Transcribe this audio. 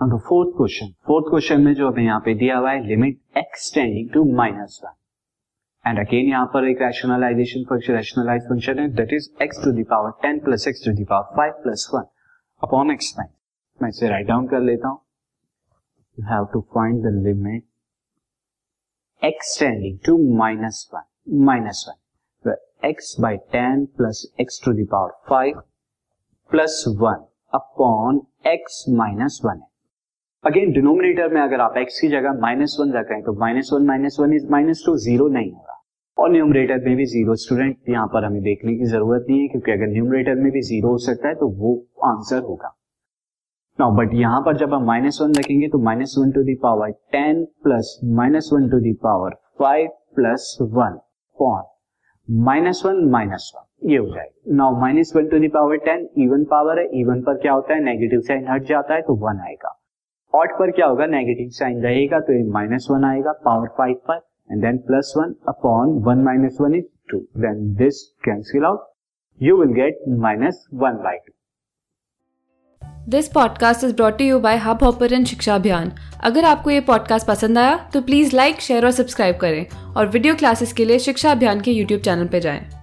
Fourth question fourth question में जो हमें यहाँ पे दिया हुआ है limit x tending to minus one and again यहाँ पर एक रैशनलाइजेशन फ़ंक्शन रैशनलाइज फ़ंक्शन है that is x to the power ten plus x to the power five plus one upon x मैं इसे राइट डाउन कर लेता हूँ. You have to find the limit x tending to minus one minus one x by ten plus x to the power five plus one upon x minus one है again denominator में अगर आप x की जगह minus one रख तो minus one minus one is minus two zero नहीं होगा और न्यूमरेटर में भी ज़ीरो स्टूडेंट यहाँ पर हमें देखने की ज़रूरत नहीं है, क्योंकि अगर न्यूमरेटर में भी ज़ीरो हो सकता है तो वो आंसर होगा। नाउ बट यहाँ पर जब हम माइनस वन रखेंगे तो minus one to the power ten plus minus one to the power five plus one upon minus one minus one ये हो जाएगा। Now minus one to the power ten even power है even पर क्या होता है नेगेटिव साइन हट जाता है तो वन आएगा। ऑट पर क्या होगा? नेगेटिव साइन रहेगा तो माइनस वन आएगा पावर फाइव पर and then plus one upon one minus one is two then this cancel out you will get minus one by two this podcast is brought you by Hub Hopper Shiksha Abhiyan अगर आपको ये podcast पसंद आया तो please like share और subscribe करें। और video classes के लिए शिक्षा अभियान के यूट्यूब चैनल पर जाएँ।